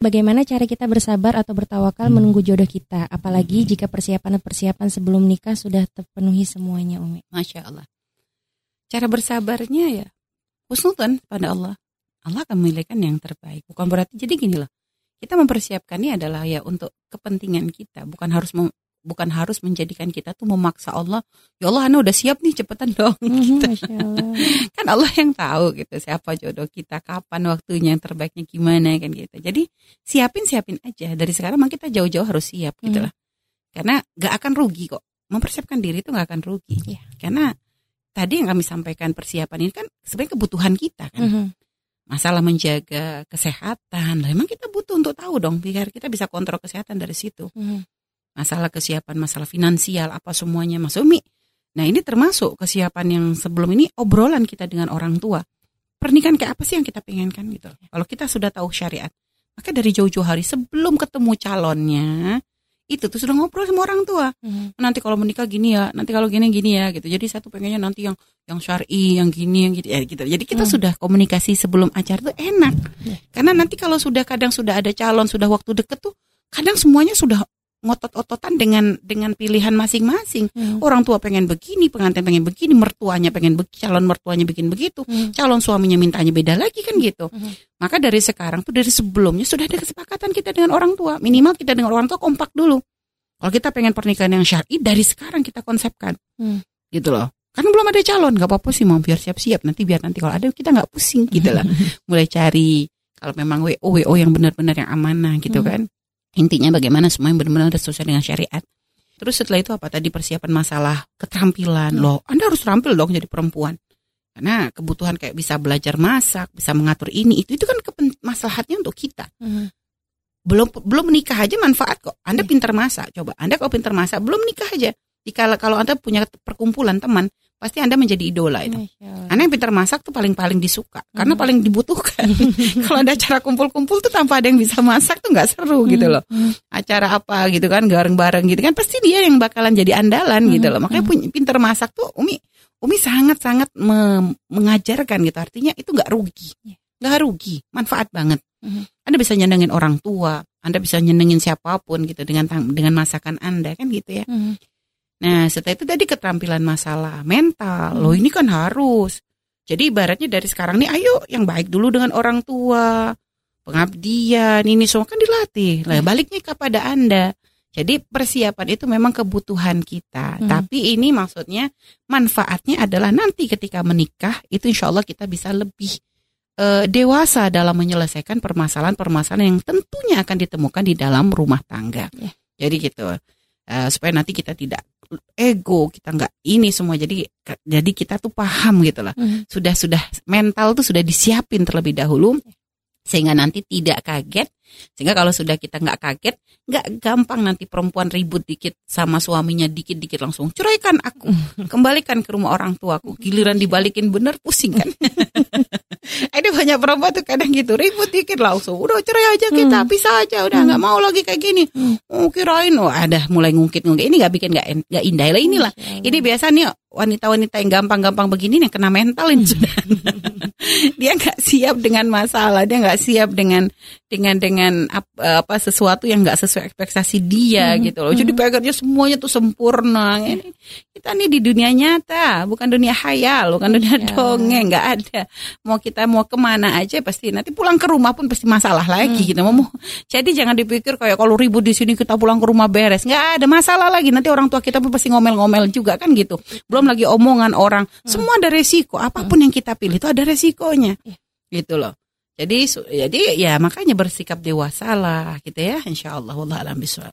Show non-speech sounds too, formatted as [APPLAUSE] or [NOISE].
Bagaimana cara kita bersabar atau bertawakal menunggu jodoh kita, apalagi jika persiapan-persiapan sebelum nikah sudah terpenuhi semuanya, Umi. Masya Allah. Cara bersabarnya ya husnudan pada Allah. Allah akan memilihkan yang terbaik. Bukan berarti jadi gini loh. Kita mempersiapkannya adalah ya untuk kepentingan kita, bukan harus bukan harus menjadikan kita tuh memaksa Allah. Ya Allah, Ana udah siap nih, cepetan dong. Mhm, Gitu. Allah. [LAUGHS] kan Allah yang tahu gitu siapa jodoh kita, kapan waktunya yang terbaiknya gimana kan gitu. Jadi siapin siapin aja dari sekarang memang kita jauh-jauh harus siap gitu Hmm. lah. Karena gak akan rugi kok. Mempersiapkan diri itu gak akan rugi. Iya. Karena tadi yang kami sampaikan persiapan ini kan sebenarnya kebutuhan kita kan. Mhm. Masalah menjaga kesehatan. Lah emang kita butuh untuk tahu dong biar kita bisa kontrol kesehatan dari situ. Mhm. Masalah kesiapan, masalah finansial apa semuanya Mas Umi. Nah, ini termasuk kesiapan yang sebelum ini obrolan kita dengan orang tua. Pernikahan kayak apa sih yang kita pengenkan gitu. Kalau kita sudah tahu syariat, maka dari jauh-jauh hari sebelum ketemu calonnya, itu tuh sudah ngobrol sama orang tua. Mhm. Nanti kalau menikah gini ya, nanti kalau gini gini ya gitu. Jadi satu pengennya nanti yang yang syar'i, yang gini, yang gitu ya gitu. Jadi kita Hmm. sudah komunikasi sebelum acara tuh enak. Ya. Karena nanti kalau sudah kadang sudah ada calon, sudah waktu deket tuh, kadang semuanya sudah ngotot-ototan dengan dengan pilihan masing-masing. Mhm. Orang tua pengen begini, pengantin pengen begini, mertuanya pengen begini, calon mertuanya bikin begitu, Mhm. calon suaminya mintanya beda lagi kan gitu. Mhm. Maka dari sekarang tuh dari sebelumnya sudah ada kesepakatan kita dengan orang tua. Minimal kita dengan orang tua kompak dulu. Kalau kita pengen pernikahan yang syar'i dari sekarang kita konsepkan. Hmm. Gitu loh. Karena belum ada calon, nggak apa-apa sih mau biar siap-siap nanti biar nanti kalau ada kita nggak pusing gitu lah. [LAUGHS] Mulai cari kalau memang WO WO yang benar-benar yang amanah gitu Hmm. kan. Intinya bagaimana semua yang benar-benar sesuai dengan syariat. Terus setelah itu apa tadi persiapan masalah keterampilan Hmm. loh. Anda harus terampil dong jadi perempuan. Karena kebutuhan kayak bisa belajar masak, bisa mengatur ini itu itu kan maslahatnya untuk kita. Mhm. Belum belum menikah aja manfaat kok. Anda Iya. pintar masak, coba. Anda kalau pintar masak belum nikah aja. Jika kalau Anda punya perkumpulan teman, pasti Anda menjadi idola itu. Karena yang pintar masak tuh paling-paling disuka, karena Hmm. paling dibutuhkan. [LAUGHS] kalau ada acara kumpul-kumpul tuh tanpa ada yang bisa masak tuh nggak seru gitu loh. Mhm. Acara apa gitu kan, bareng-bareng gitu kan, pasti dia yang bakalan jadi andalan Hmm. gitu loh. Makanya punya pintar masak tuh Umi, Umi sangat-sangat me- mengajarkan gitu. Artinya itu nggak rugi, Iya. nggak rugi, manfaat banget. Mhm. Anda bisa nyenengin orang tua, Anda bisa nyenengin siapa pun gitu dengan dengan masakan Anda kan gitu ya. Mhm. Nah, setelah itu tadi keterampilan masalah mental. Hmm. Loh, ini kan harus. Jadi ibaratnya dari sekarang nih ayo yang baik dulu dengan orang tua. Pengabdian ini semua kan dilatih. Lah Hmm. baliknya kepada Anda. Jadi persiapan itu memang kebutuhan kita. Hmm. Tapi ini maksudnya manfaatnya adalah nanti ketika menikah itu insya Allah kita bisa lebih eh, dewasa dalam menyelesaikan permasalahan-permasalahan yang tentunya akan ditemukan di dalam rumah tangga. Ya. Jadi gitu. Eh, supaya nanti kita tidak ego, kita nggak ini semua. Jadi jadi kita tuh paham gitu lah. Mhm. Sudah sudah mental tuh sudah disiapin terlebih dahulu sehingga nanti tidak kaget. Sehingga kalau sudah kita nggak kaget, nggak gampang nanti perempuan ribut dikit sama suaminya dikit-dikit langsung ceraikan aku, [LAUGHS] kembalikan ke rumah orang tuaku. Giliran dibalikin bener pusing kan? [LAUGHS] Ada banyak perempuan tuh kadang gitu ribut dikit langsung, udah cerai aja kita, Hmm. pisah aja, udah Hmm. nggak mau lagi kayak gini. Hmm. Oh kirain, oh ada mulai ngungkit-ngungkit. Ini nggak bikin nggak indah lah inilah. Ini biasa nih wanita-wanita yang gampang-gampang begini yang kena mental ini [LAUGHS] sudah. Dia nggak siap dengan masalah, dia nggak siap dengan dengan dengan apa, apa sesuatu yang nggak sesuai ekspektasi dia Mhm, gitu loh. Jadi mhm. pengennya semuanya tuh sempurna. Ini kita nih di dunia nyata, bukan dunia hayal, bukan dunia Allah. dongeng, nggak ada. Mau kita mau ke mana aja pasti nanti pulang ke rumah pun pasti masalah lagi gitu. Mau jadi jangan dipikir kayak kalau ribut di sini kita pulang ke rumah beres, nggak ada masalah lagi. Nanti orang tua kita pun pasti ngomel-ngomel juga kan gitu. Belum lagi omongan orang, semua ada resiko. Apa pun yang kita pilih itu ada resikonya, Iya. gitu loh. Jadi jadi ya makanya bersikap dewasa lah gitu ya, insya Allah. Wallah alam bisawab.